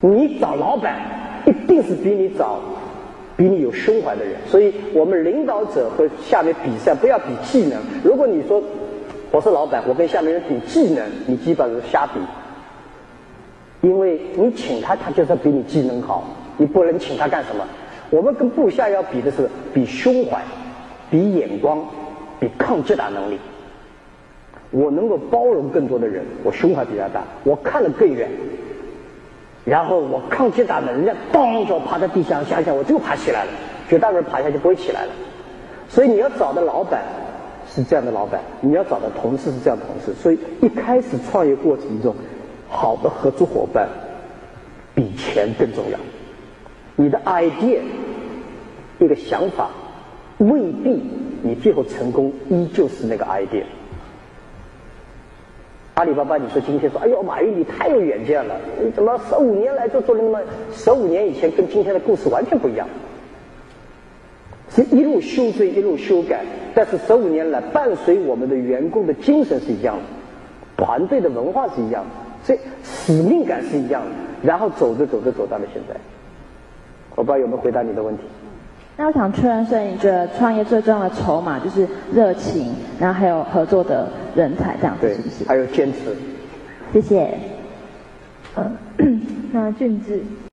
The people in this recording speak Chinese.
你找老板，一定是比你找比你有胸怀的人。所以我们领导者和下面比赛，不要比技能。如果你说我是老板，我跟下面人比技能，你基本上是瞎比。因为你请他，他就是比你技能好，你不能请他干什么？我们跟部下要比的是比胸怀、比眼光、比抗击打能力。我能够包容更多的人，我胸怀比较大，我看得更远。然后我抗击打能人家咚就趴在地上，想想我就爬起来了，绝大部分爬下去不会起来了。所以你要找的老板是这样的老板，你要找的同事是这样的同事。所以一开始创业过程中。好的合作伙伴比钱更重要。你的 idea 一个想法未必你最后成功依旧是那个 idea。阿里巴巴，你说今天说，哎呦，马云你太有远见了，你怎么十五年来就做了那么十五年以前跟今天的故事完全不一样？是一路修正，一路修改，但是十五年来伴随我们的员工的精神是一样的，团队的文化是一样的。所以使命感是一样的，然后走着走着走到了现在。我不知道有没有回答你的问题。那我想确认，所以你觉得创业最重要的筹码就是热情，然后还有合作的人才，这样子是不是？还有坚持。谢谢。嗯，那俊志。